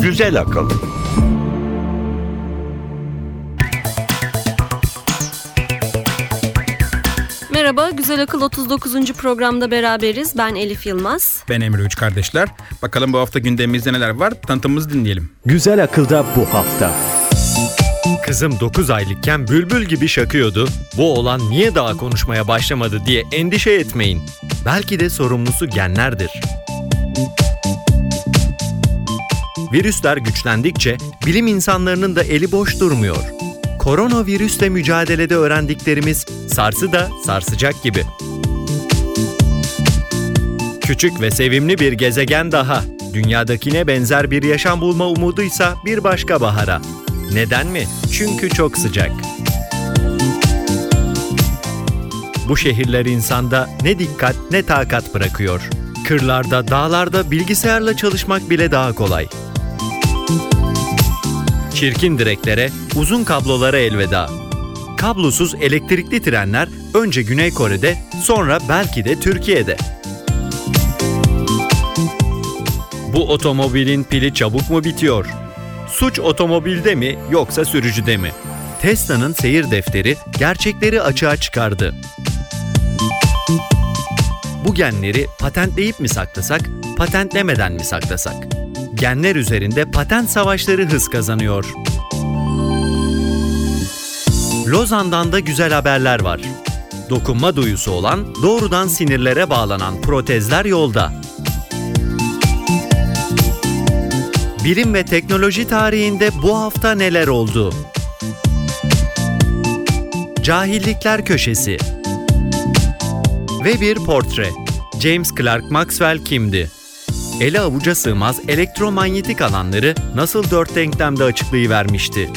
Güzel akıl. Merhaba, Güzel Akıl 39. programda beraberiz. Ben Elif Yılmaz. Ben Emre Üç kardeşler. Bakalım bu hafta gündemimizde neler var? Tanıtımımızı dinleyelim. Güzel akılda bu hafta. Kızım 9 aylıkken bülbül gibi şakıyordu. Bu oğlan niye daha konuşmaya başlamadı diye endişe etmeyin. Belki de sorumlusu genlerdir. Virüsler güçlendikçe bilim insanlarının da eli boş durmuyor. Koronavirüsle mücadelede öğrendiklerimiz sarsı da sarsacak gibi. Küçük ve sevimli bir gezegen daha. Dünyadakine benzer bir yaşam bulma umuduysa bir başka bahara. Neden mi? Çünkü çok sıcak. Bu şehirler insanda ne dikkat ne takat bırakıyor. Kırlarda, dağlarda bilgisayarla çalışmak bile daha kolay. Çirkin direklere, uzun kablolara elveda. Kablosuz elektrikli trenler önce Güney Kore'de, sonra belki de Türkiye'de. Bu otomobilin pili çabuk mu bitiyor? Suç otomobilde mi yoksa sürücüde mi? Tesla'nın seyir defteri gerçekleri açığa çıkardı. Bu genleri patentleyip mi saklasak, patentlemeden mi saklasak? Genler üzerinde patent savaşları hız kazanıyor. Lozan'dan da güzel haberler var. Dokunma duyusu olan, doğrudan sinirlere bağlanan protezler yolda. Bilim ve teknoloji tarihinde bu hafta neler oldu? Cahillikler Köşesi Ve bir portre. James Clerk Maxwell kimdi? Ele avuca sığmaz elektromanyetik alanları nasıl dört denklemde açıklayıvermişti?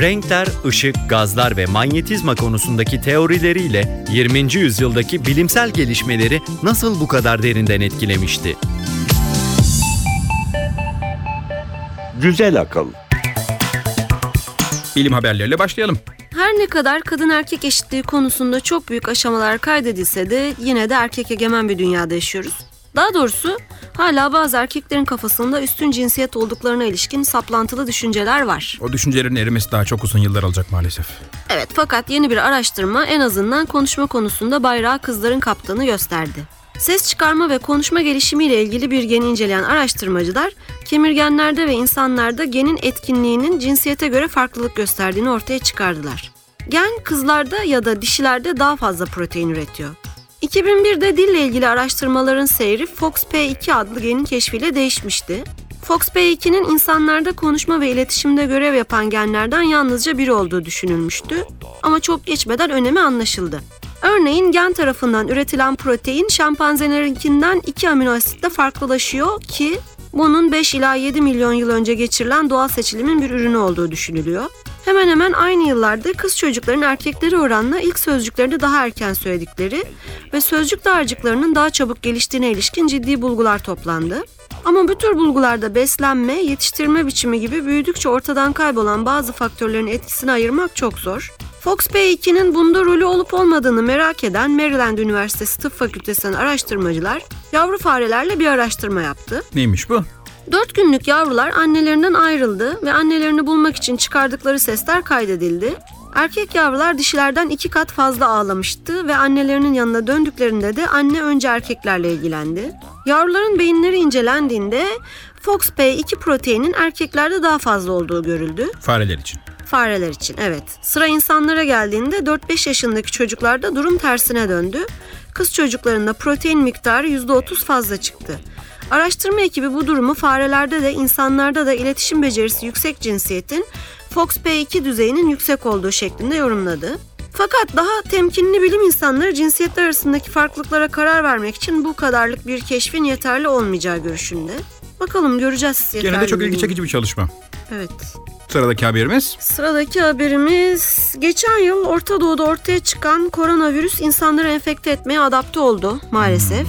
Renkler, ışık, gazlar ve manyetizma konusundaki teorileriyle 20. yüzyıldaki bilimsel gelişmeleri nasıl bu kadar derinden etkilemişti? Güzel akıl. Bilim haberleriyle başlayalım. Her ne kadar kadın erkek eşitliği konusunda çok büyük aşamalar kaydedilse de yine de erkek egemen bir dünyada yaşıyoruz. Daha doğrusu hala bazı erkeklerin kafasında üstün cinsiyet olduklarına ilişkin saplantılı düşünceler var. O düşüncelerin erimesi daha çok uzun yıllar alacak maalesef. Evet fakat yeni bir araştırma en azından konuşma konusunda bayrağı kızların kaptığını gösterdi. Ses çıkarma ve konuşma gelişimiyle ilgili bir geni inceleyen araştırmacılar, kemirgenlerde ve insanlarda genin etkinliğinin cinsiyete göre farklılık gösterdiğini ortaya çıkardılar. Gen kızlarda ya da dişilerde daha fazla protein üretiyor. 2001'de dille ilgili araştırmaların seyri FOXP2 adlı genin keşfiyle değişmişti. FOXP2'nin insanlarda konuşma ve iletişimde görev yapan genlerden yalnızca biri olduğu düşünülmüştü ama çok geçmeden önemi anlaşıldı. Örneğin gen tarafından üretilen protein şempanzelerinkinden 2 amino asitle farklılaşıyor ki bunun 5 ila 7 milyon yıl önce geçirilen doğal seçilimin bir ürünü olduğu düşünülüyor. Hemen hemen aynı yıllarda kız çocukların erkekleri oranla ilk sözcüklerini daha erken söyledikleri ve sözcük dağarcıklarının daha çabuk geliştiğine ilişkin ciddi bulgular toplandı. Ama bu tür bulgularda beslenme, yetiştirme biçimi gibi büyüdükçe ortadan kaybolan bazı faktörlerin etkisini ayırmak çok zor. FOXP2'nin bunda rolü olup olmadığını merak eden Maryland Üniversitesi Tıp Fakültesi'nden araştırmacılar yavru farelerle bir araştırma yaptı. Neymiş bu? 4 günlük yavrular annelerinden ayrıldı ve annelerini bulmak için çıkardıkları sesler kaydedildi. Erkek yavrular dişilerden iki kat fazla ağlamıştı ve annelerinin yanına döndüklerinde de anne önce erkeklerle ilgilendi. Yavruların beyinleri incelendiğinde FOXP2 proteinin erkeklerde daha fazla olduğu görüldü. Fareler için. Fareler için evet. Sıra insanlara geldiğinde 4-5 yaşındaki çocuklarda durum tersine döndü. Kız çocuklarında protein miktarı %30 fazla çıktı. Araştırma ekibi bu durumu farelerde de insanlarda da iletişim becerisi yüksek cinsiyetin FOXP2 düzeyinin yüksek olduğu şeklinde yorumladı. Fakat daha temkinli bilim insanları cinsiyetler arasındaki farklılıklara karar vermek için bu kadarlık bir keşfin yeterli olmayacağı görüşünde. Bakalım göreceğiz Gene de çok ilgi çekici bir çalışma. Evet. Sıradaki haberimiz. Sıradaki haberimiz geçen yıl Orta Doğu'da ortaya çıkan koronavirüs insanları enfekte etmeye adapte oldu maalesef.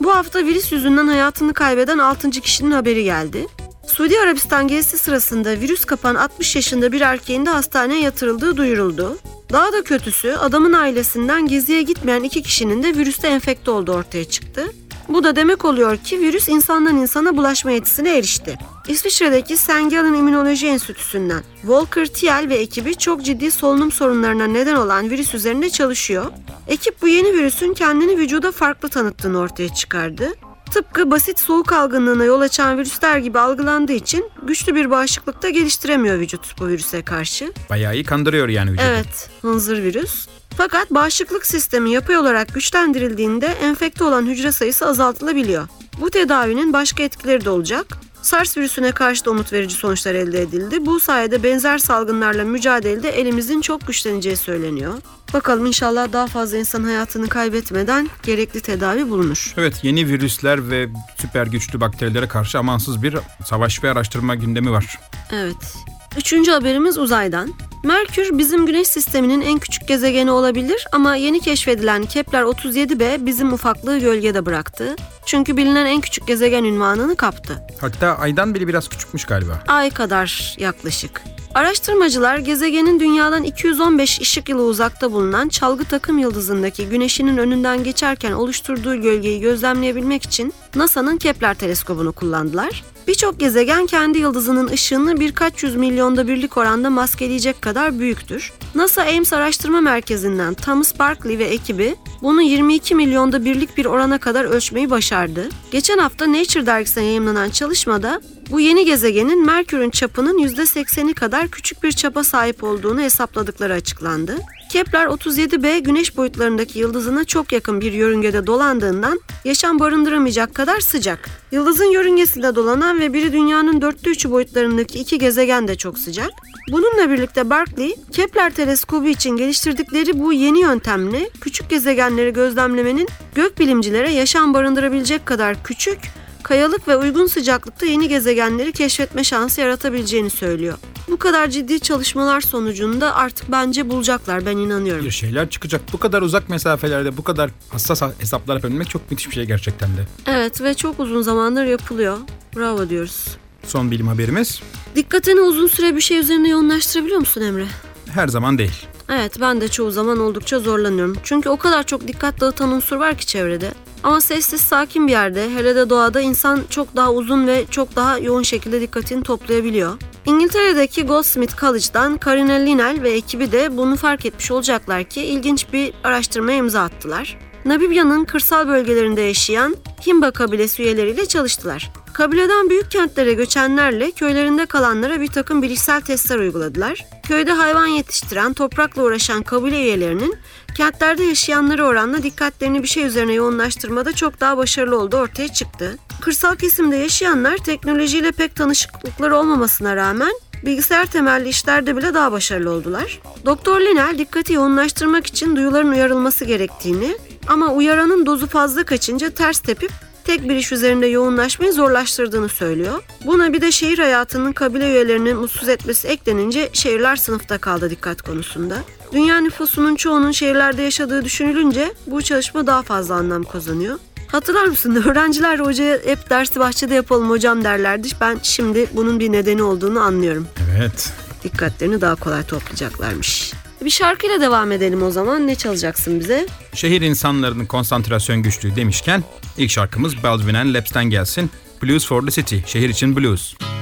Bu hafta virüs yüzünden hayatını kaybeden 6. kişinin haberi geldi. Suudi Arabistan gezisi sırasında virüs kapan 60 yaşında bir erkeğin de hastaneye yatırıldığı duyuruldu. Daha da kötüsü adamın ailesinden geziye gitmeyen iki kişinin de virüste enfekte olduğu ortaya çıktı. Bu da demek oluyor ki virüs insandan insana bulaşma yetisine erişti. İsviçre'deki St. Gallen İmmünoloji Enstitüsü'nden Volker Thiel ve ekibi çok ciddi solunum sorunlarına neden olan virüs üzerinde çalışıyor. Ekip bu yeni virüsün kendini vücuda farklı tanıttığını ortaya çıkardı. Tıpkı basit soğuk algınlığına yol açan virüsler gibi algılandığı için güçlü bir bağışıklıkta geliştiremiyor vücut bu virüse karşı. Bayağı iyi kandırıyor yani vücudu. Evet, hınzır virüs. Fakat bağışıklık sistemi yapay olarak güçlendirildiğinde enfekte olan hücre sayısı azaltılabiliyor. Bu tedavinin başka etkileri de olacak. SARS virüsüne karşı da umut verici sonuçlar elde edildi. Bu sayede benzer salgınlarla mücadelede elimizin çok güçleneceği söyleniyor. Bakalım inşallah daha fazla insan hayatını kaybetmeden gerekli tedavi bulunur. Evet yeni virüsler ve süper güçlü bakterilere karşı amansız bir savaş ve araştırma gündemi var. Evet. Üçüncü haberimiz uzaydan. Merkür bizim güneş sisteminin en küçük gezegeni olabilir ama yeni keşfedilen Kepler 37b bizim ufaklığı gölgede bıraktı. Çünkü bilinen en küçük gezegen ünvanını kaptı. Hatta aydan bile biraz küçükmüş galiba. Ay kadar yaklaşık. Araştırmacılar gezegenin dünyadan 215 ışık yılı uzakta bulunan çalgı takım yıldızındaki güneşinin önünden geçerken oluşturduğu gölgeyi gözlemleyebilmek için NASA'nın Kepler teleskobunu kullandılar. Birçok gezegen kendi yıldızının ışığını birkaç yüz milyonda birlik oranda maskeleyecek kadar büyüktür. NASA Ames Araştırma Merkezi'nden Thomas Barkley ve ekibi bunu 22 milyonda birlik bir orana kadar ölçmeyi başardı. Geçen hafta Nature dergisine yayımlanan çalışmada bu yeni gezegenin Merkür'ün çapının %80'i kadar küçük bir çapa sahip olduğunu hesapladıkları açıklandı. Kepler 37b güneş boyutlarındaki yıldızına çok yakın bir yörüngede dolandığından yaşam barındıramayacak kadar sıcak. Yıldızın yörüngesinde dolanan ve biri dünyanın dörtte üçü boyutlarındaki iki gezegen de çok sıcak. Bununla birlikte Barkley, Kepler teleskobu için geliştirdikleri bu yeni yöntemle küçük gezegenleri gözlemlemenin gökbilimcilere yaşam barındırabilecek kadar küçük kayalık ve uygun sıcaklıkta yeni gezegenleri keşfetme şansı yaratabileceğini söylüyor. Bu kadar ciddi çalışmalar sonucunda artık bence bulacaklar ben inanıyorum. Bir şeyler çıkacak. Bu kadar uzak mesafelerde bu kadar hassas hesaplar yapabilmek çok müthiş bir şey gerçekten de. Evet ve çok uzun zamandır yapılıyor. Bravo diyoruz. Son bilim haberimiz Dikkatini uzun süre bir şey üzerine yoğunlaştırabiliyor musun Emre? her zaman değil. Evet ben de çoğu zaman oldukça zorlanıyorum. Çünkü o kadar çok dikkat dağıtan unsur var ki çevrede. Ama sessiz sakin bir yerde hele de doğada insan çok daha uzun ve çok daha yoğun şekilde dikkatini toplayabiliyor. İngiltere'deki Goldsmith College'dan Karina Linnell ve ekibi de bunu fark etmiş olacaklar ki ilginç bir araştırmaya imza attılar. Namibya'nın kırsal bölgelerinde yaşayan Himba kabilesi üyeleriyle çalıştılar. Kabileden büyük kentlere göçenlerle köylerinde kalanlara bir takım bilişsel testler uyguladılar. Köyde hayvan yetiştiren, toprakla uğraşan kabile üyelerinin kentlerde yaşayanlara oranla dikkatlerini bir şey üzerine yoğunlaştırmada çok daha başarılı olduğu ortaya çıktı. Kırsal kesimde yaşayanlar teknolojiyle pek tanışıklıkları olmamasına rağmen bilgisayar temelli işlerde bile daha başarılı oldular. Doktor Linel dikkati yoğunlaştırmak için duyuların uyarılması gerektiğini ama uyaranın dozu fazla kaçınca ters tepip tek bir iş üzerinde yoğunlaşmayı zorlaştırdığını söylüyor. Buna bir de şehir hayatının kabile üyelerini mutsuz etmesi eklenince şehirler sınıfta kaldı dikkat konusunda. Dünya nüfusunun çoğunun şehirlerde yaşadığı düşünülünce bu çalışma daha fazla anlam kazanıyor. Hatırlar mısın? Öğrenciler hocaya hep dersi bahçede yapalım hocam derlerdi. Ben şimdi bunun bir nedeni olduğunu anlıyorum. Evet. Dikkatlerini daha kolay toplayacaklarmış. Bir şarkıyla devam edelim o zaman. Ne çalacaksın bize? Şehir insanlarının konsantrasyon güçlüğü demişken ilk şarkımız Baldwin and Laps'ten gelsin. Blues for the City, şehir için blues. Lately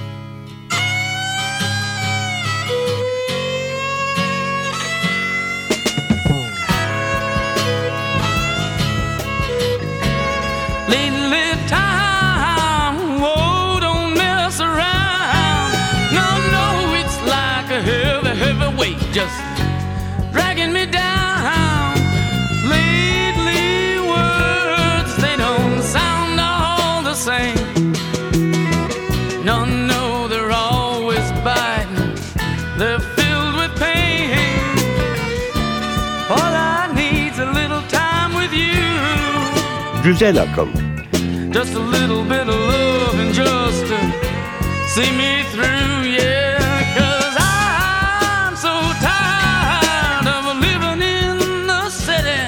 Güzel akıl. Just a little bit of love and just to see me through, yeah. Cause I'm so tired of living in the city.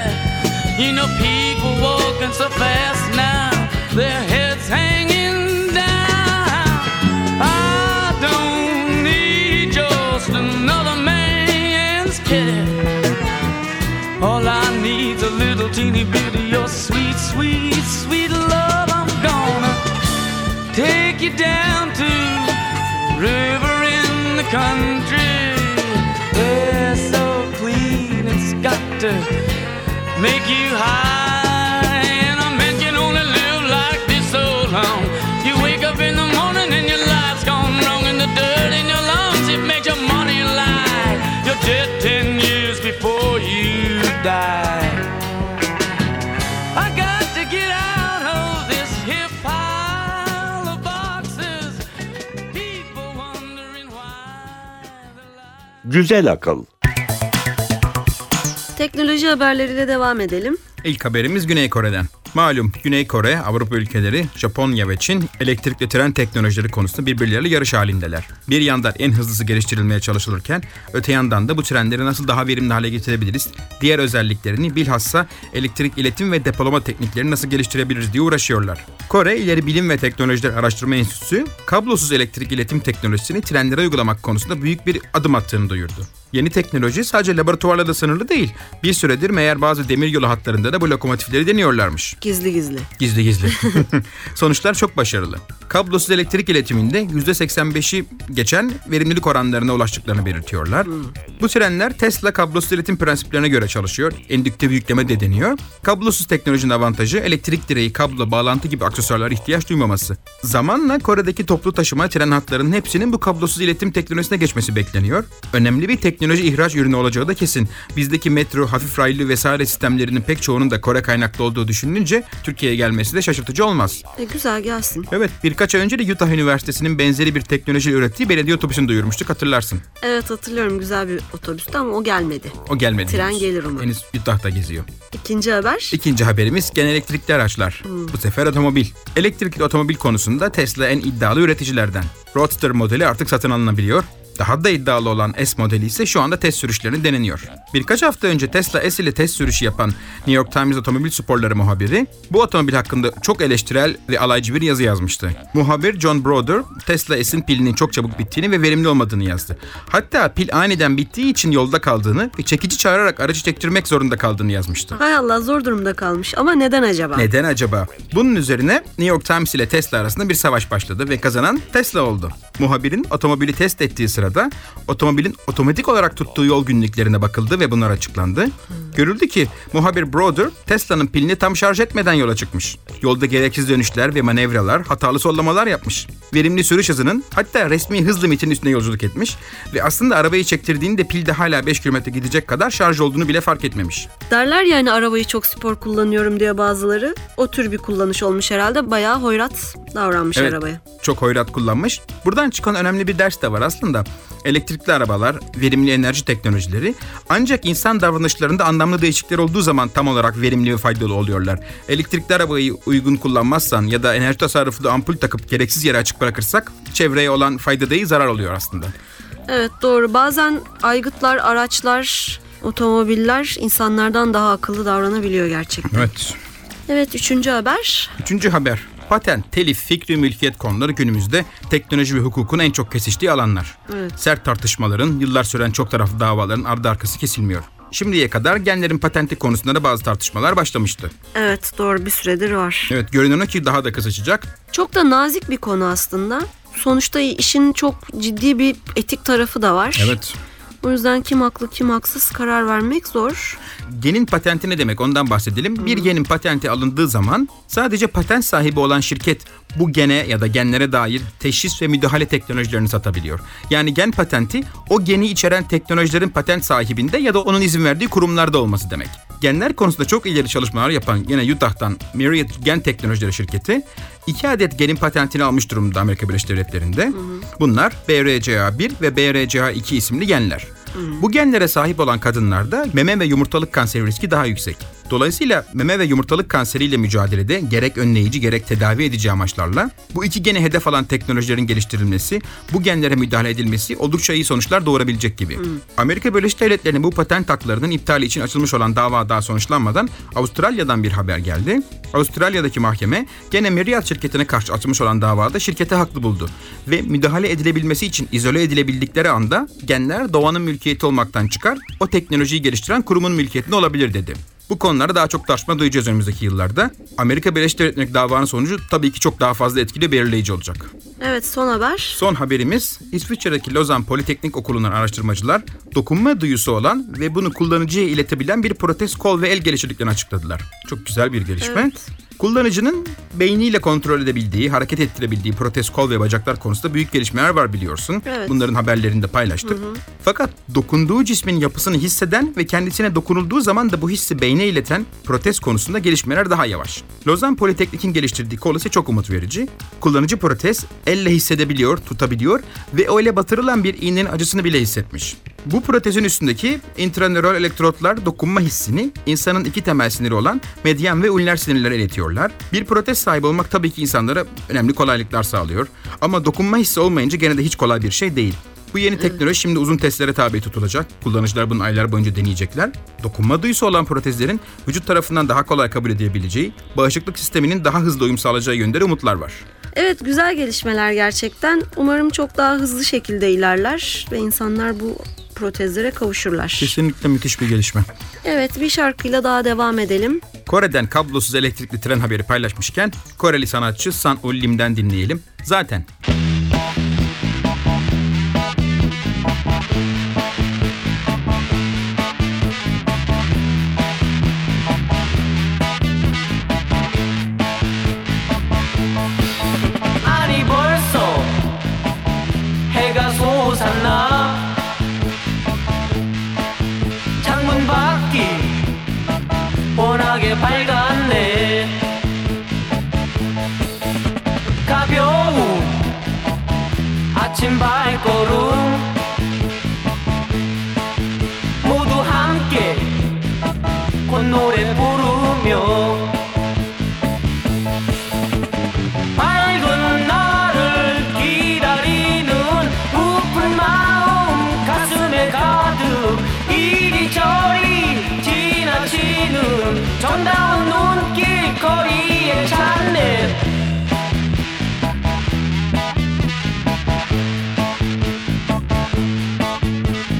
You know, people walking so fast now, their country. They're so clean, it's got to make you high. Güzel akıl. Teknoloji haberleriyle devam edelim. İlk haberimiz Güney Kore'den. Malum Güney Kore, Avrupa ülkeleri, Japonya ve Çin elektrikli tren teknolojileri konusunda birbirleriyle yarış halindeler. Bir yandan en hızlısı geliştirilmeye çalışılırken öte yandan da bu trenleri nasıl daha verimli hale getirebiliriz, diğer özelliklerini bilhassa elektrik iletim ve depolama tekniklerini nasıl geliştirebiliriz diye uğraşıyorlar. Kore İleri Bilim ve Teknolojiler Araştırma Enstitüsü kablosuz elektrik iletim teknolojisini trenlere uygulamak konusunda büyük bir adım attığını duyurdu. Yeni teknoloji sadece laboratuvarla da sınırlı değil. Bir süredir meğer bazı demiryolu hatlarında da bu lokomotifleri deniyorlarmış. Gizli gizli. Gizli gizli. Sonuçlar çok başarılı. Kablosuz elektrik iletiminde %85'i geçen verimlilik oranlarına ulaştıklarını belirtiyorlar. Bu trenler Tesla kablosuz iletim prensiplerine göre çalışıyor. Endüktif yükleme de deniyor. Kablosuz teknolojinin avantajı elektrik direği, kablo, bağlantı gibi aksesuarlara ihtiyaç duymaması. Zamanla Kore'deki toplu taşıma tren hatlarının hepsinin bu kablosuz iletim teknolojisine geçmesi bekleniyor. Önemli bir teknoloji ihraç ürünü olacağı da kesin. Bizdeki metro, hafif raylı vesaire sistemlerinin pek çoğunun da Kore kaynaklı olduğu düşünülünce Türkiye'ye gelmesi de şaşırtıcı olmaz. E, güzel gelsin. Evet birkaç ay önce de Utah Üniversitesi'nin benzeri bir teknoloji ürettiği belediye otobüsünü duyurmuştuk hatırlarsın. Evet hatırlıyorum güzel bir otobüstü ama o gelmedi. O gelmedi. Tren henüz. gelir umarım. Henüz Utah'ta geziyor. İkinci haber. İkinci haberimiz gene elektrikli araçlar. Bu sefer otomobil. Elektrikli otomobil konusunda Tesla en iddialı üreticilerden. Roadster modeli artık satın alınabiliyor. Daha da iddialı olan S modeli ise şu anda test sürüşlerini deneniyor. Birkaç hafta önce Tesla S ile test sürüşü yapan New York Times otomobil sporları muhabiri bu otomobil hakkında çok eleştirel ve alaycı bir yazı yazmıştı. Muhabir John Broder Tesla S'in pilinin çok çabuk bittiğini ve verimli olmadığını yazdı. Hatta pil aniden bittiği için yolda kaldığını ve çekici çağırarak aracı çektirmek zorunda kaldığını yazmıştı. Hay Allah zor durumda kalmış ama neden acaba? Neden acaba? Bunun üzerine New York Times ile Tesla arasında bir savaş başladı ve kazanan Tesla oldu. Muhabirin otomobili test ettiği sırada otomobilin otomatik olarak tuttuğu yol günlüklerine bakıldı ve bunlar açıklandı. Görüldü ki muhabir Broder Tesla'nın pilini tam şarj etmeden yola çıkmış. Yolda gereksiz dönüşler ve manevralar, hatalı sollamalar yapmış. Verimli sürüş hızının hatta resmi hız limitinin üstüne yolculuk etmiş ve aslında arabayı çektirdiğinde pilde hala 5 km gidecek kadar şarj olduğunu bile fark etmemiş. Derler yani arabayı çok spor kullanıyorum diye bazıları. O tür bir kullanış olmuş herhalde. Bayağı hoyrat davranmış Evet, arabaya. Çok hoyrat kullanmış. Buradan çıkan önemli bir ders de var aslında. Elektrikli arabalar, verimli enerji teknolojileri ancak insan davranışlarında anlamlı değişiklikler olduğu zaman tam olarak verimli ve faydalı oluyorlar. Elektrikli arabayı uygun kullanmazsan ya da enerji tasarrufu da ampul takıp gereksiz yere açık bırakırsak çevreye olan fayda değil zarar oluyor aslında. Evet doğru. Bazen aygıtlar, araçlar, otomobiller insanlardan daha akıllı davranabiliyor gerçekten. Evet. Evet üçüncü haber. Üçüncü haber. Patent, telif, fikri mülkiyet konuları günümüzde teknoloji ve hukukun en çok kesiştiği alanlar. Evet. Sert tartışmaların, yıllar süren çok taraflı davaların ardı arkası kesilmiyor. Şimdiye kadar genlerin patenti konusunda da bazı tartışmalar başlamıştı. Evet doğru bir süredir var. Evet görünen o ki daha da kısacak. Çok da nazik bir konu aslında. Sonuçta işin çok ciddi bir etik tarafı da var. Evet. O yüzden kim haklı kim haksız karar vermek zor. Genin patenti ne demek ondan bahsedelim. Bir genin patenti alındığı zaman sadece patent sahibi olan şirket bu gene ya da genlere dair teşhis ve müdahale teknolojilerini satabiliyor. Yani gen patenti o geni içeren teknolojilerin patent sahibinde ya da onun izin verdiği kurumlarda olması demek. Genler konusunda çok ileri çalışmalar yapan yine Utah'tan Myriad Gen Teknolojileri şirketi iki adet genin patentini almış durumda Amerika Birleşik Devletleri'nde. Bunlar BRCA1 ve BRCA2 isimli genler. Bu genlere sahip olan kadınlarda meme ve yumurtalık kanseri riski daha yüksek. Dolayısıyla meme ve yumurtalık kanseriyle mücadelede gerek önleyici gerek tedavi edici amaçlarla bu iki gene hedef alan teknolojilerin geliştirilmesi, bu genlere müdahale edilmesi oldukça iyi sonuçlar doğurabilecek gibi. Amerika Birleşik Devletleri'nin bu patent haklarının iptali için açılmış olan dava daha sonuçlanmadan Avustralya'dan bir haber geldi. Avustralya'daki mahkeme gene Myriad şirketine karşı açılmış olan davada şirkete haklı buldu. Ve müdahale edilebilmesi için izole edilebildikleri anda genler doğanın mülkiyeti olmaktan çıkar, o teknolojiyi geliştiren kurumun mülkiyetinde olabilir dedi. Bu konularda daha çok tartışma duyacağız önümüzdeki yıllarda. Amerika Birleşik Devletleri'ndeki davanın sonucu tabii ki çok daha fazla etkili belirleyici olacak. Evet son haber. Son haberimiz İsviçre'deki Lozan Politeknik Okulu'ndan araştırmacılar dokunma duyusu olan ve bunu kullanıcıya iletebilen bir protez kol ve el geliştirdiklerini açıkladılar. Çok güzel bir gelişme. Evet. Kullanıcının beyniyle kontrol edebildiği, hareket ettirebildiği protez kol ve bacaklar konusunda büyük gelişmeler var biliyorsun. Evet. Bunların haberlerini de paylaştık. Fakat dokunduğu cismin yapısını hisseden ve kendisine dokunulduğu zaman da bu hissi beyne ileten protez konusunda gelişmeler daha yavaş. Lozan Politeknik'in geliştirdiği kol ise çok umut verici. Kullanıcı protez elle hissedebiliyor, tutabiliyor ve öyle batırılan bir iğnenin acısını bile hissetmiş. Bu protezin üstündeki intranöral elektrotlar dokunma hissini insanın iki temel siniri olan medyan ve ulner sinirlere iletiyorlar. Bir protez sahibi olmak tabii ki insanlara önemli kolaylıklar sağlıyor. Ama dokunma hissi olmayınca gene de hiç kolay bir şey değil. Bu yeni teknoloji şimdi uzun testlere tabi tutulacak. Kullanıcılar bunu aylar boyunca deneyecekler. Dokunma duyusu olan protezlerin vücut tarafından daha kolay kabul edilebileceği, bağışıklık sisteminin daha hızlı uyum sağlayacağı yönde de umutlar var. Evet güzel gelişmeler gerçekten. Umarım çok daha hızlı şekilde ilerler ve insanlar bu protezlere kavuşurlar. Kesinlikle müthiş bir gelişme. Evet bir şarkıyla daha devam edelim. Kore'den kablosuz elektrikli tren haberi paylaşmışken Koreli sanatçı San Ul Lim'den dinleyelim. Zaten 아 watching by Koru.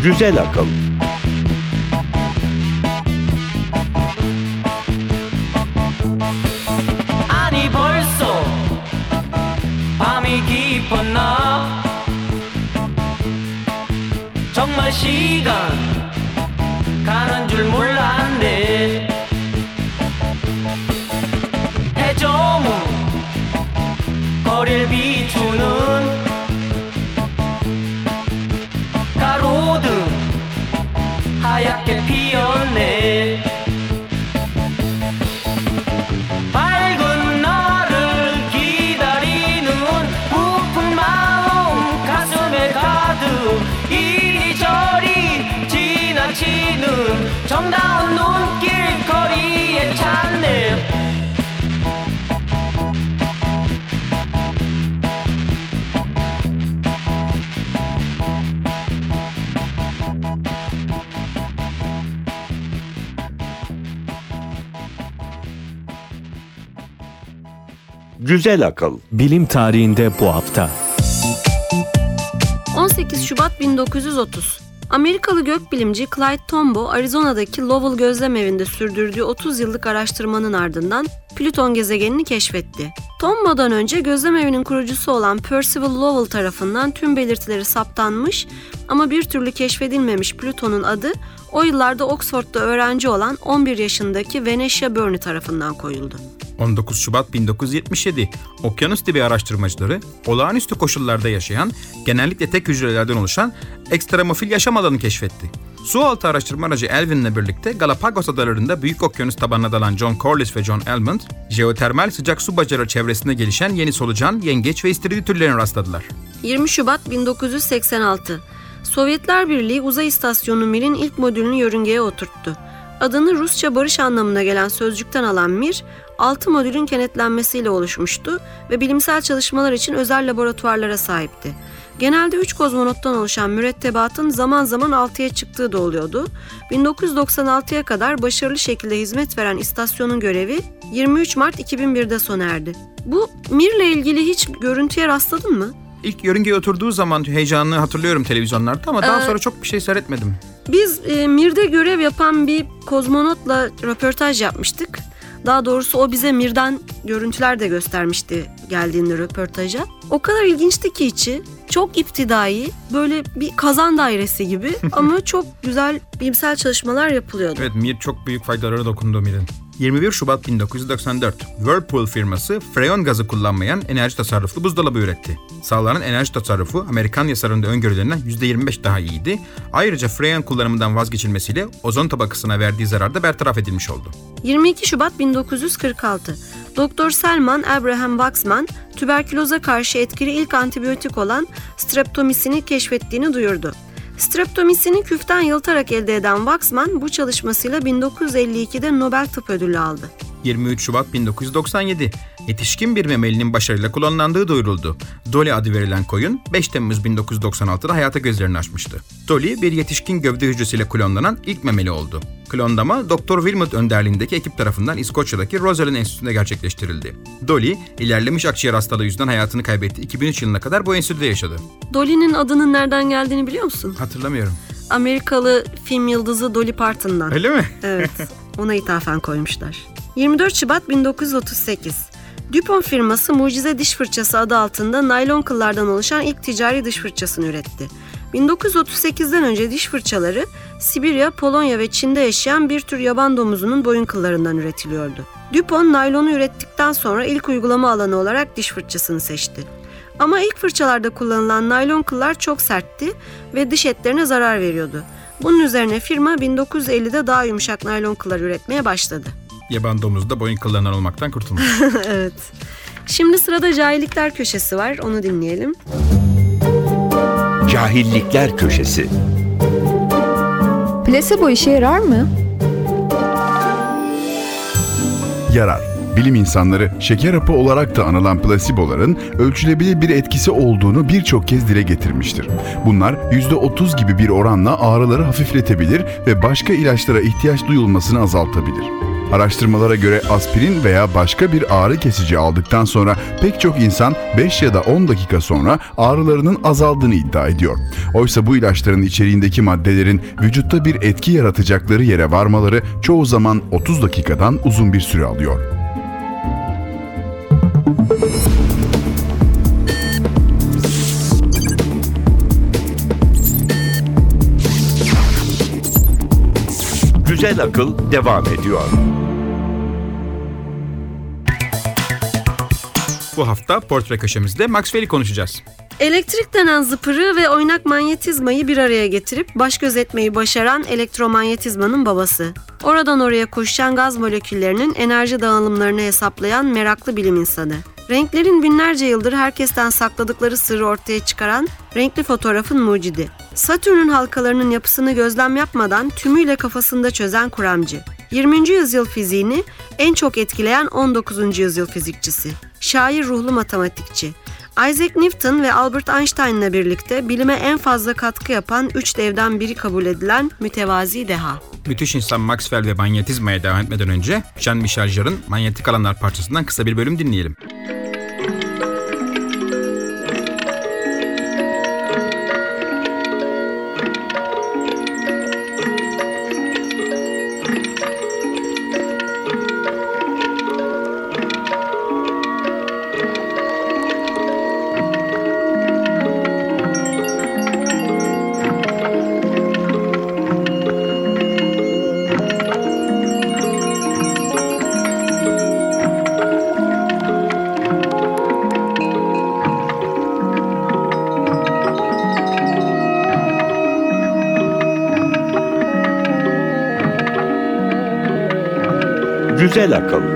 Güzel akıl. 아니 벌써 밤이 깊었나 정말 시간 가는 줄 몰랐네 하얗게 피었네. 기다리는 부푼 마음 가슴에 가득 이리저리 지나치는 정다 Güzel akıl. Bilim tarihinde bu hafta. 18 Şubat 1930. Amerikalı gökbilimci Clyde Tombaugh, Arizona'daki Lowell Gözlem Evi'nde sürdürdüğü 30 yıllık araştırmanın ardından Plüton gezegenini keşfetti. Tombaugh'dan önce gözlem evinin kurucusu olan Percival Lowell tarafından tüm belirtileri saptanmış ama bir türlü keşfedilmemiş Plüton'un adı o yıllarda Oxford'da öğrenci olan 11 yaşındaki Venetia Burney tarafından koyuldu. 19 Şubat 1977 okyanus dibi araştırmacıları olağanüstü koşullarda yaşayan genellikle tek hücrelerden oluşan ekstremofil yaşam alanı keşfetti. Sualtı araştırma aracı Elvin'le birlikte Galapagos adalarında büyük okyanus tabanına dalan John Corliss ve John Elmont, jeotermal sıcak su bacarı çevresinde gelişen yeni solucan, yengeç ve istiridye türlerine rastladılar. 20 Şubat 1986. Sovyetler Birliği Uzay İstasyonu Mir'in ilk modülünü yörüngeye oturttu. Adını Rusça barış anlamına gelen sözcükten alan Mir, 6 modülün kenetlenmesiyle oluşmuştu ve bilimsel çalışmalar için özel laboratuvarlara sahipti. Genelde 3 kozmonottan oluşan mürettebatın zaman zaman 6'ya çıktığı da oluyordu. 1996'ya kadar başarılı şekilde hizmet veren istasyonun görevi 23 Mart 2001'de sona erdi. Bu Mir'le ilgili hiç görüntüye rastladın mı? İlk yörüngeye oturduğu zaman heyecanını hatırlıyorum televizyonlarda ama daha Ee, sonra çok bir şey seyretmedim. Biz e, Mir'de görev yapan bir kozmonotla röportaj yapmıştık. Daha doğrusu o bize Mir'den görüntüler de göstermişti geldiğinde röportaja. O kadar ilginçti ki içi. Çok iptidai, böyle bir kazan dairesi gibi ama çok güzel bilimsel çalışmalar yapılıyordu. Evet Mir çok büyük faydalara dokundu Mir'in. 21 Şubat 1994 Whirlpool firması freon gazı kullanmayan enerji tasarruflu buzdolabı üretti. Sağlanan enerji tasarrufu Amerikan yasalarında öngörülerinden %25 daha iyiydi. Ayrıca freon kullanımından vazgeçilmesiyle ozon tabakasına verdiği zarar da bertaraf edilmiş oldu. 22 Şubat 1946. Doktor Selman Abraham Waxman tüberküloza karşı etkili ilk antibiyotik olan streptomisini keşfettiğini duyurdu. Streptomisini küften yıltarak elde eden Waxman bu çalışmasıyla 1952'de Nobel Tıp Ödülü aldı. 23 Şubat 1997 yetişkin bir memelinin başarıyla klonlandığı duyuruldu. Dolly adı verilen koyun 5 Temmuz 1996'da hayata gözlerini açmıştı. Dolly bir yetişkin gövde hücresiyle klonlanan ilk memeli oldu. Klonlama Dr. Wilmot önderliğindeki ekip tarafından İskoçya'daki Rosalind Enstitüsü'nde gerçekleştirildi. Dolly, ilerlemiş akciğer hastalığı yüzünden hayatını kaybetti. 2003 yılına kadar bu enstitüde yaşadı. Dolly'nin adının nereden geldiğini biliyor musun? Hatırlamıyorum. Amerikalı film yıldızı Dolly Parton'dan. Öyle mi? Evet, ona ithafen koymuşlar. 24 Şubat 1938. Dupont firması Mucize Diş Fırçası adı altında naylon kıllardan oluşan ilk ticari diş fırçasını üretti. 1938'den önce diş fırçaları Sibirya, Polonya ve Çin'de yaşayan bir tür yaban domuzunun boyun kıllarından üretiliyordu. Dupont naylonu ürettikten sonra ilk uygulama alanı olarak diş fırçasını seçti. Ama ilk fırçalarda kullanılan naylon kıllar çok sertti ve diş etlerine zarar veriyordu. Bunun üzerine firma 1950'de daha yumuşak naylon kıllar üretmeye başladı. Yaban domuzu da boyun kıllarından olmaktan kurtulmuş. evet. Şimdi sırada cahillikler köşesi var. Onu dinleyelim. Cahillikler Köşesi Plasebo işe yarar mı? Yarar. Bilim insanları şeker hapı olarak da anılan plasiboların ölçülebilir bir etkisi olduğunu birçok kez dile getirmiştir. Bunlar %30 gibi bir oranla ağrıları hafifletebilir ve başka ilaçlara ihtiyaç duyulmasını azaltabilir. Araştırmalara göre aspirin veya başka bir ağrı kesici aldıktan sonra pek çok insan 5 ya da 10 dakika sonra ağrılarının azaldığını iddia ediyor. Oysa bu ilaçların içeriğindeki maddelerin vücutta bir etki yaratacakları yere varmaları çoğu zaman 30 dakikadan uzun bir süre alıyor. Güzel Akıl devam ediyor. bu hafta portre köşemizde Maxwell'i konuşacağız. Elektrik denen zıpırı ve oynak manyetizmayı bir araya getirip baş gözetmeyi başaran elektromanyetizmanın babası. Oradan oraya koşan gaz moleküllerinin enerji dağılımlarını hesaplayan meraklı bilim insanı. Renklerin binlerce yıldır herkesten sakladıkları sırrı ortaya çıkaran renkli fotoğrafın mucidi. Satürn'ün halkalarının yapısını gözlem yapmadan tümüyle kafasında çözen kuramcı. 20. yüzyıl fiziğini en çok etkileyen 19. yüzyıl fizikçisi. Şair ruhlu matematikçi. Isaac Newton ve Albert Einstein'la birlikte bilime en fazla katkı yapan üç devden biri kabul edilen mütevazi deha. Müthiş insan Maxwell ve manyetizmaya devam etmeden önce Jean-Michel Jarre'ın Manyetik Alanlar parçasından kısa bir bölüm dinleyelim. Güzel Akıl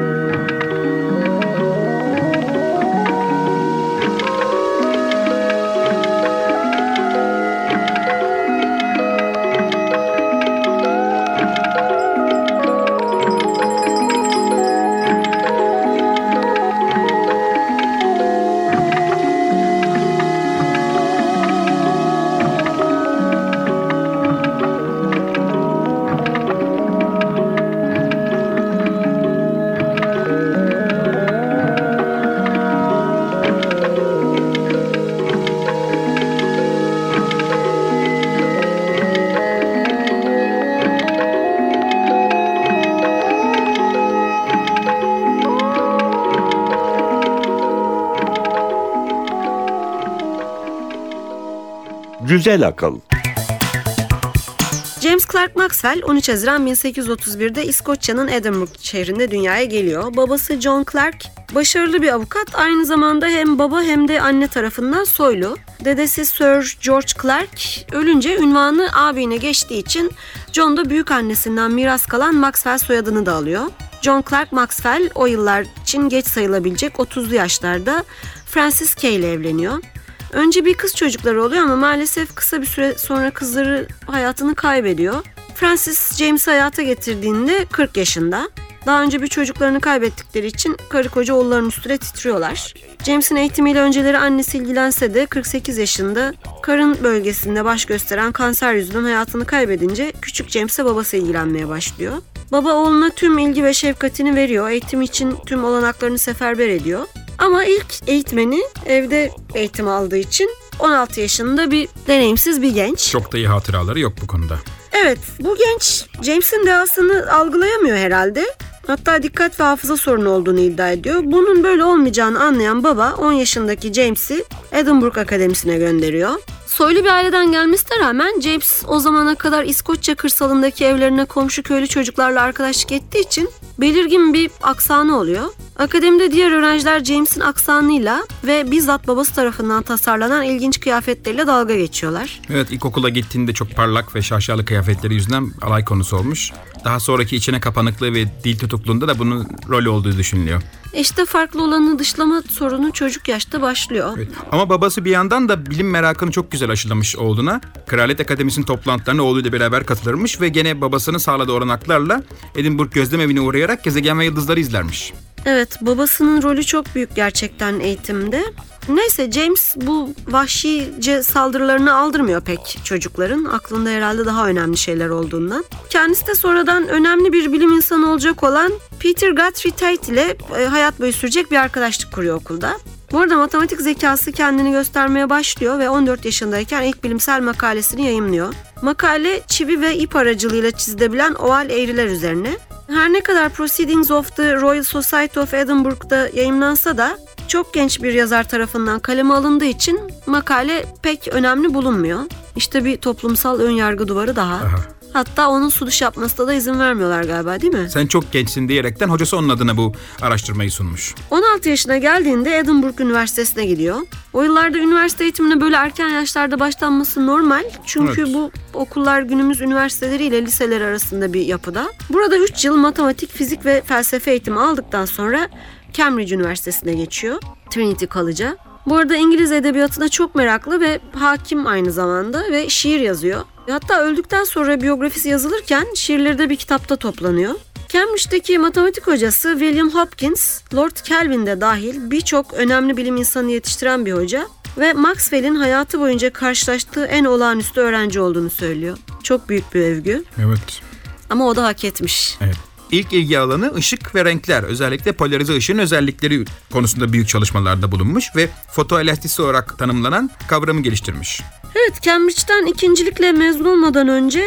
Güzel akıl. James Clerk Maxwell 13 Haziran 1831'de İskoçya'nın Edinburgh şehrinde dünyaya geliyor. Babası John Clerk başarılı bir avukat. Aynı zamanda hem baba hem de anne tarafından soylu. Dedesi Sir George Clerk ölünce ünvanı abine geçtiği için John da büyük annesinden miras kalan Maxwell soyadını da alıyor. John Clerk Maxwell o yıllar için geç sayılabilecek 30'lu yaşlarda Francis Kay ile evleniyor. Önce bir kız çocukları oluyor ama maalesef kısa bir süre sonra kızları hayatını kaybediyor. Francis James'i hayata getirdiğinde 40 yaşında. Daha önce bir çocuklarını kaybettikleri için karı koca oğulların üstüne titriyorlar. James'in eğitimiyle önceleri annesi ilgilense de 48 yaşında karın bölgesinde baş gösteren kanser yüzünden hayatını kaybedince küçük James'e babası ilgilenmeye başlıyor. Baba oğluna tüm ilgi ve şefkatini veriyor. Eğitim için tüm olanaklarını seferber ediyor. Ama ilk eğitmeni evde eğitim aldığı için 16 yaşında bir deneyimsiz bir genç. Çok da iyi hatıraları yok bu konuda. Evet bu genç James'in dehasını algılayamıyor herhalde. Hatta dikkat ve hafıza sorunu olduğunu iddia ediyor. Bunun böyle olmayacağını anlayan baba 10 yaşındaki James'i Edinburgh Akademisi'ne gönderiyor. Soylu bir aileden gelmesine rağmen James o zamana kadar İskoçya kırsalındaki evlerine komşu köylü çocuklarla arkadaşlık ettiği için belirgin bir aksanı oluyor. Akademide diğer öğrenciler James'in aksanıyla ve bizzat babası tarafından tasarlanan ilginç kıyafetleriyle dalga geçiyorlar. Evet ilkokula gittiğinde çok parlak ve şaşalı kıyafetleri yüzünden alay konusu olmuş. Daha sonraki içine kapanıklığı ve dil tutukluğunda da bunun rol olduğu düşünülüyor. İşte farklı olanı dışlama sorunu çocuk yaşta başlıyor. Evet. Ama babası bir yandan da bilim merakını çok güzel aşılamış oğluna. Kraliyet Akademisi'nin toplantılarına oğluyla beraber katılırmış ve gene babasının sağladığı olanaklarla Edinburgh Gözlem Evi'ne uğrayarak gezegen ve yıldızları izlermiş. Evet babasının rolü çok büyük gerçekten eğitimde. Neyse James bu vahşice saldırılarını aldırmıyor pek çocukların. Aklında herhalde daha önemli şeyler olduğundan. Kendisi de sonradan önemli bir bilim insanı olacak olan Peter Guthrie Tate ile e, hayat boyu sürecek bir arkadaşlık kuruyor okulda. Bu arada matematik zekası kendini göstermeye başlıyor ve 14 yaşındayken ilk bilimsel makalesini yayımlıyor. Makale çivi ve ip aracılığıyla çizilebilen oval eğriler üzerine. Her ne kadar Proceedings of the Royal Society of Edinburgh'da yayımlansa da çok genç bir yazar tarafından kaleme alındığı için makale pek önemli bulunmuyor. İşte bir toplumsal önyargı duvarı daha. Aha. Hatta onun sunuş yapmasına da izin vermiyorlar galiba değil mi? Sen çok gençsin diyerekten hocası onun adına bu araştırmayı sunmuş. 16 yaşına geldiğinde Edinburgh Üniversitesi'ne gidiyor. O yıllarda üniversite eğitimine böyle erken yaşlarda başlanması normal. Çünkü Evet. bu okullar günümüz üniversiteleri ile liseler arasında bir yapıda. Burada 3 yıl matematik, fizik ve felsefe eğitimi aldıktan sonra Cambridge Üniversitesi'ne geçiyor. Trinity College'a. Bu arada İngiliz edebiyatına çok meraklı ve hakim aynı zamanda ve şiir yazıyor. Hatta öldükten sonra biyografisi yazılırken şiirleri de bir kitapta toplanıyor. Cambridge'deki matematik hocası William Hopkins, Lord Kelvin de dahil birçok önemli bilim insanı yetiştiren bir hoca ve Maxwell'in hayatı boyunca karşılaştığı en olağanüstü öğrenci olduğunu söylüyor. Çok büyük bir övgü Evet. ama o da hak etmiş. Evet. İlk ilgi alanı ışık ve renkler. Özellikle polarize ışığın özellikleri konusunda büyük çalışmalarda bulunmuş ve fotoelastisi olarak tanımlanan kavramı geliştirmiş. Evet Cambridge'den ikincilikle mezun olmadan önce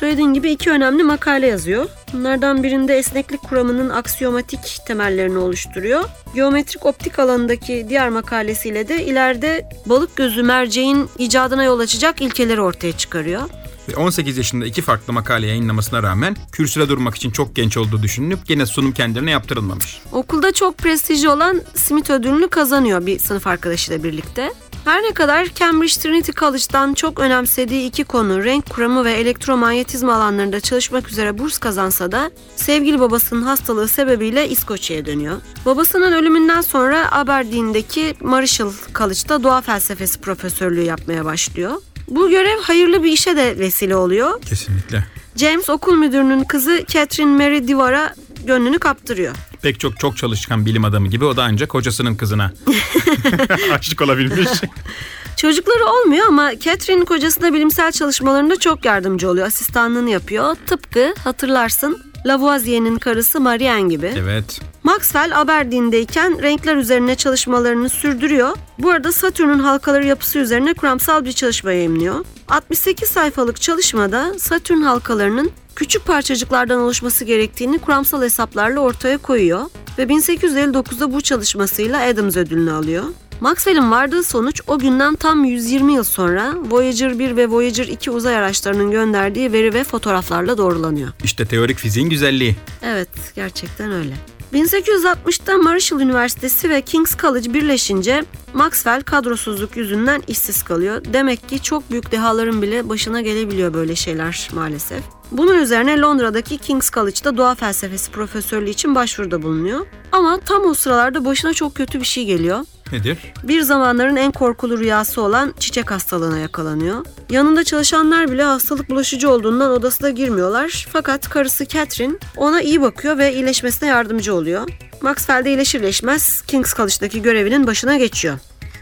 söylediğin gibi iki önemli makale yazıyor. Bunlardan birinde esneklik kuramının aksiyomatik temellerini oluşturuyor. Geometrik optik alanındaki diğer makalesiyle de ileride balık gözü merceğin icadına yol açacak ilkeleri ortaya çıkarıyor. Ve 18 yaşında iki farklı makale yayınlamasına rağmen kürsüde durmak için çok genç olduğu düşünülüp gene sunum kendilerine yaptırılmamış. Okulda çok prestijli olan Smith ödülünü kazanıyor bir sınıf arkadaşıyla birlikte. Her ne kadar Cambridge Trinity College'dan çok önemsediği iki konu renk kuramı ve elektromanyetizma alanlarında çalışmak üzere burs kazansa da sevgili babasının hastalığı sebebiyle İskoçya'ya dönüyor. Babasının ölümünden sonra Aberdeen'deki Marshall College'da doğa felsefesi profesörlüğü yapmaya başlıyor. Bu görev hayırlı bir işe de vesile oluyor. Kesinlikle. James okul müdürünün kızı Catherine Mary Divar'a gönlünü kaptırıyor. Pek çok çok çalışkan bilim adamı gibi o da ancak kocasının kızına aşık olabilmiş. Çocukları olmuyor ama Catherine kocası da bilimsel çalışmalarında çok yardımcı oluyor. Asistanlığını yapıyor. Tıpkı hatırlarsın Lavoisier'in karısı Marianne gibi. evet. Maxwell Aberdeen'deyken renkler üzerine çalışmalarını sürdürüyor. Bu arada Satürn'ün halkaları yapısı üzerine kuramsal bir çalışma yayımlıyor. 68 sayfalık çalışmada Satürn halkalarının küçük parçacıklardan oluşması gerektiğini kuramsal hesaplarla ortaya koyuyor ve 1859'da bu çalışmasıyla Adams ödülünü alıyor. Maxwell'in vardığı sonuç o günden tam 120 yıl sonra Voyager 1 ve Voyager 2 uzay araçlarının gönderdiği veri ve fotoğraflarla doğrulanıyor. İşte teorik fiziğin güzelliği. Evet, gerçekten öyle. 1860'ta Marshall Üniversitesi ve King's College birleşince Maxwell kadrosuzluk yüzünden işsiz kalıyor. Demek ki çok büyük dehaların bile başına gelebiliyor böyle şeyler maalesef. Bunun üzerine Londra'daki King's College'da doğa felsefesi profesörlüğü için başvuruda bulunuyor. Ama tam o sıralarda başına çok kötü bir şey geliyor. Nedir? Bir zamanların en korkulu rüyası olan çiçek hastalığına yakalanıyor. Yanında çalışanlar bile hastalık bulaşıcı olduğundan odasına girmiyorlar. Fakat karısı Catherine ona iyi bakıyor ve iyileşmesine yardımcı oluyor. Maxwell de iyileşir iyileşmez King's College'daki görevinin başına geçiyor.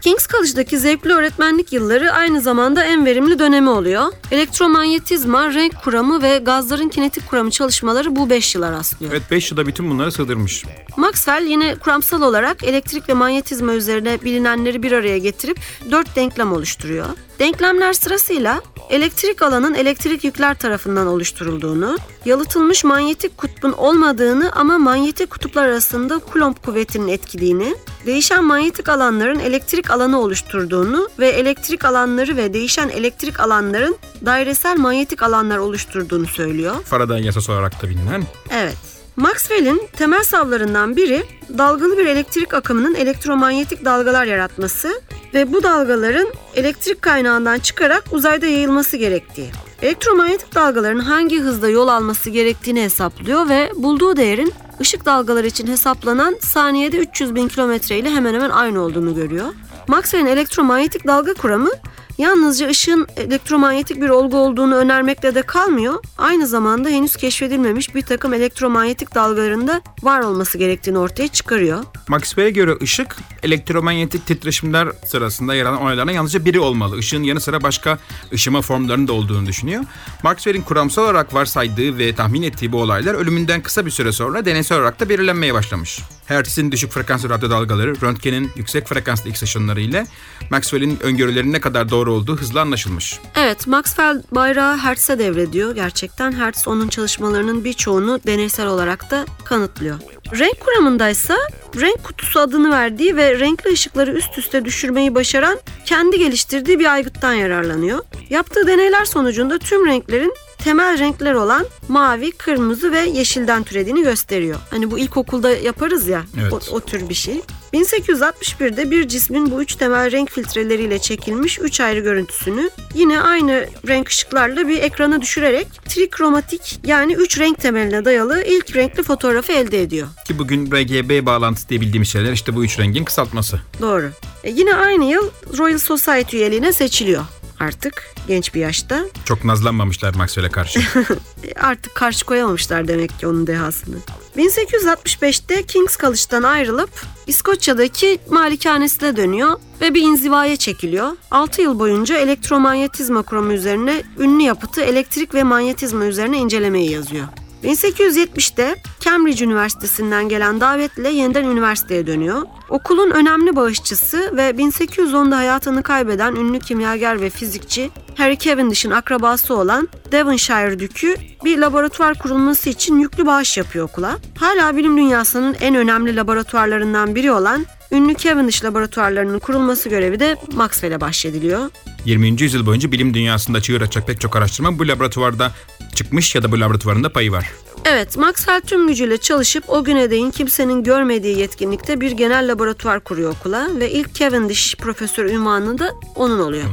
King's College'daki zevkli öğretmenlik yılları aynı zamanda en verimli dönemi oluyor. Elektromanyetizma, renk kuramı ve gazların kinetik kuramı çalışmaları bu 5 yıla rastlıyor. Evet 5 yılda bütün bunları sığdırmış. Maxwell yine kuramsal olarak elektrik ve manyetizma üzerine bilinenleri bir araya getirip dört denklem oluşturuyor. Denklemler sırasıyla elektrik alanın elektrik yükler tarafından oluşturulduğunu, yalıtılmış manyetik kutbun olmadığını ama manyetik kutuplar arasında Coulomb kuvvetinin etkilediğini, değişen manyetik alanların elektrik alanı oluşturduğunu ve elektrik alanları ve değişen elektrik alanların dairesel manyetik alanlar oluşturduğunu söylüyor. Faraday yasası olarak da bilinen. Evet. Maxwell'in temel savlarından biri dalgalı bir elektrik akımının elektromanyetik dalgalar yaratması ve bu dalgaların elektrik kaynağından çıkarak uzayda yayılması gerektiği. Elektromanyetik dalgaların hangi hızda yol alması gerektiğini hesaplıyor ve bulduğu değerin ışık dalgaları için hesaplanan saniyede 300 bin kilometre ile hemen hemen aynı olduğunu görüyor. Maxwell'in elektromanyetik dalga kuramı yalnızca ışığın elektromanyetik bir olgu olduğunu önermekle de kalmıyor. Aynı zamanda henüz keşfedilmemiş bir takım elektromanyetik dalgalarında var olması gerektiğini ortaya çıkarıyor. Maxwell'e göre ışık elektromanyetik titreşimler sırasında yer alan olaylardan yalnızca biri olmalı. Işığın yanı sıra başka ışıma formlarının da olduğunu düşünüyor. Maxwell'in kuramsal olarak varsaydığı ve tahmin ettiği bu olaylar ölümünden kısa bir süre sonra deneysel olarak da belirlenmeye başlamış. Hertz'in düşük frekanslı radyo dalgaları, röntgenin yüksek frekanslı X ışınları ile Maxwell'in öngörülerinin ne kadar doğru olduğu hızla anlaşılmış. Evet, Maxwell bayrağı Hertz'e devrediyor. Gerçekten Hertz onun çalışmalarının birçoğunu deneysel olarak da kanıtlıyor. Renk kuramındaysa renk kutusu adını verdiği ve renkli ışıkları üst üste düşürmeyi başaran kendi geliştirdiği bir aygıttan yararlanıyor. Yaptığı deneyler sonucunda tüm renklerin temel renkler olan mavi, kırmızı ve yeşilden türediğini gösteriyor. Hani bu ilkokulda yaparız ya Evet. o, o tür bir şey. 1861'de bir cismin bu üç temel renk filtreleriyle çekilmiş üç ayrı görüntüsünü yine aynı renk ışıklarla bir ekrana düşürerek trikromatik yani üç renk temeline dayalı ilk renkli fotoğrafı elde ediyor. Ki bugün RGB bağlantısı diye bildiğimiz şeyler işte bu üç rengin kısaltması. Doğru. E, yine aynı yıl Royal Society üyeliğine seçiliyor artık genç bir yaşta. Çok nazlanmamışlar Maxwell'e karşı. Artık karşı koyamamışlar demek ki onun dehasını. 1865'te King's College'dan ayrılıp İskoçya'daki malikanesine dönüyor ve bir inzivaya çekiliyor. 6 yıl boyunca elektromanyetizma kuramı üzerine ünlü yapıtı elektrik ve manyetizma üzerine incelemeyi yazıyor. 1870'te Cambridge Üniversitesi'nden gelen davetle yeniden üniversiteye dönüyor. Okulun önemli bağışçısı ve 1810'da hayatını kaybeden ünlü kimyager ve fizikçi Harry Cavendish'in akrabası olan Devonshire Dükü bir laboratuvar kurulması için yüklü bağış yapıyor okula. Hala bilim dünyasının en önemli laboratuvarlarından biri olan ünlü Cavendish laboratuvarlarının kurulması görevi de Maxwell'e bahşediliyor. 20. yüzyıl boyunca bilim dünyasında çığır açacak pek çok araştırma bu laboratuvarda çıkmış ya da bu laboratuvarın da payı var. Evet, Maxwell tüm gücüyle çalışıp o güne değin kimsenin görmediği yetkinlikte bir genel laboratuvar kuruyor okula ve ilk Cavendish profesör ünvanı da onun oluyor.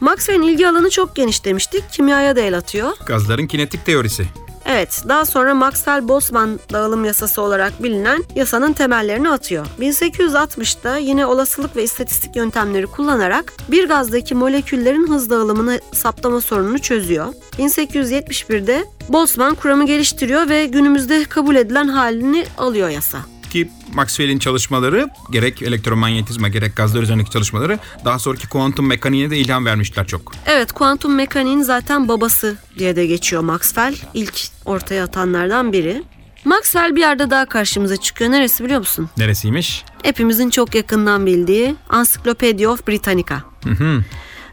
Maxwell'in ilgi alanı çok geniş demiştik, kimyaya da el atıyor. Gazların kinetik teorisi. Evet, daha sonra Maxwell-Boltzmann dağılım yasası olarak bilinen yasanın temellerini atıyor. 1860'da yine olasılık ve istatistik yöntemleri kullanarak bir gazdaki moleküllerin hız dağılımını saptama sorununu çözüyor. 1871'de Boltzmann kuramı geliştiriyor ve günümüzde kabul edilen halini alıyor yasa. Ki Maxwell'in çalışmaları gerek elektromanyetizma gerek gazlar üzerindeki çalışmaları daha sonraki kuantum mekaniğine de ilham vermişler çok. Evet, kuantum mekaniğin zaten babası diye de geçiyor Maxwell. İlk ortaya atanlardan biri. Maxwell bir yerde daha karşımıza çıkıyor. Neresi biliyor musun? Neresiymiş? hepimizin çok yakından bildiği Encyclopedia of Britannica. Hı hı.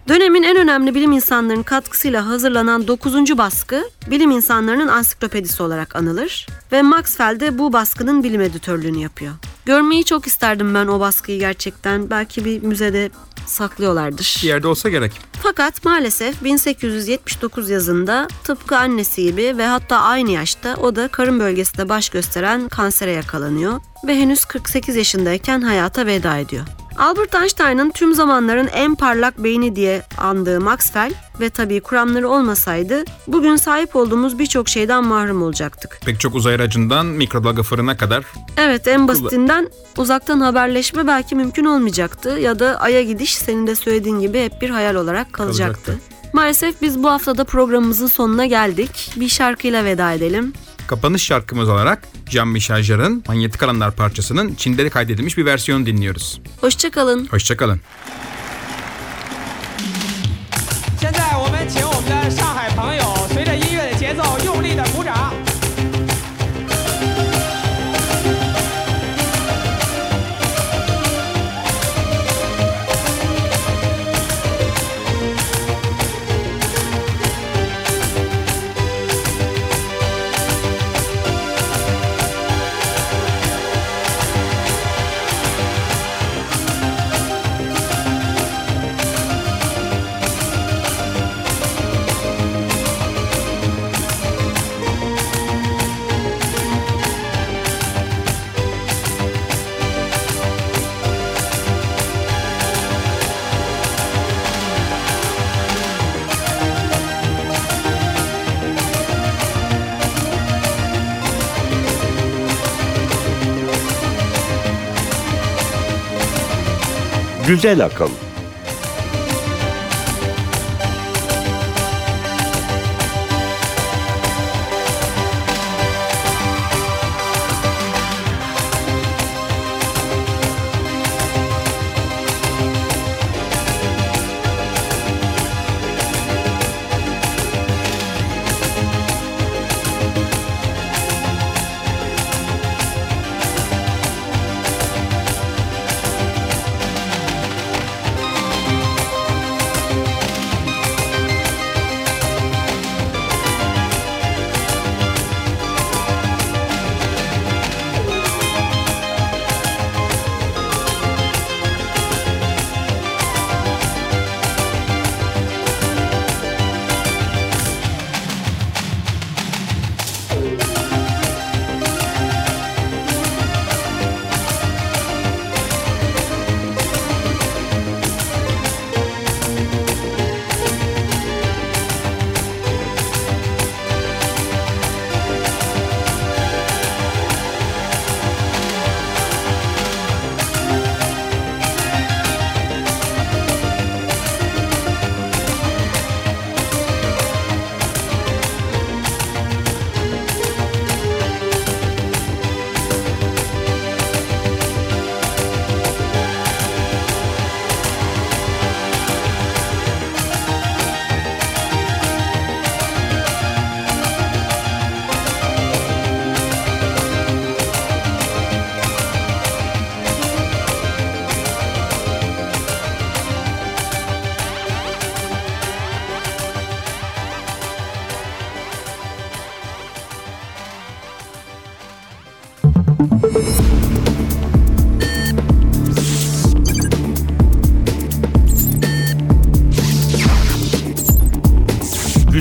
Dönemin en önemli bilim insanlarının katkısıyla hazırlanan 9. baskı bilim insanlarının ansiklopedisi olarak anılır ve Maxwell de bu baskının bilim editörlüğünü yapıyor. Görmeyi çok isterdim ben o baskıyı gerçekten. Belki bir müzede saklıyorlardır. Bir yerde olsa gerek. Fakat maalesef 1879 yazında tıpkı annesi gibi ve hatta aynı yaşta o da karın bölgesinde baş gösteren kansere yakalanıyor ve henüz 48 yaşındayken hayata veda ediyor. Albert Einstein'ın tüm zamanların en parlak beyni diye andığı Maxwell ve tabii kuramları olmasaydı bugün sahip olduğumuz birçok şeyden mahrum olacaktık. Pek çok uzay aracından mikrodalga fırına kadar Evet en basitinden uzaktan haberleşme belki mümkün olmayacaktı ya da Ay'a gidiş senin de söylediğin gibi hep bir hayal olarak kalacaktı. Kalacaktı. Maalesef biz bu haftada programımızın sonuna geldik. Bir şarkıyla veda edelim. kapanış şarkımız olarak Jean-Michel Jarre'ın Manyetik Alanlar parçasının Çin'de kaydedilmiş bir versiyonu dinliyoruz. Hoşçakalın. Hoşçakalın. Güzel akıl.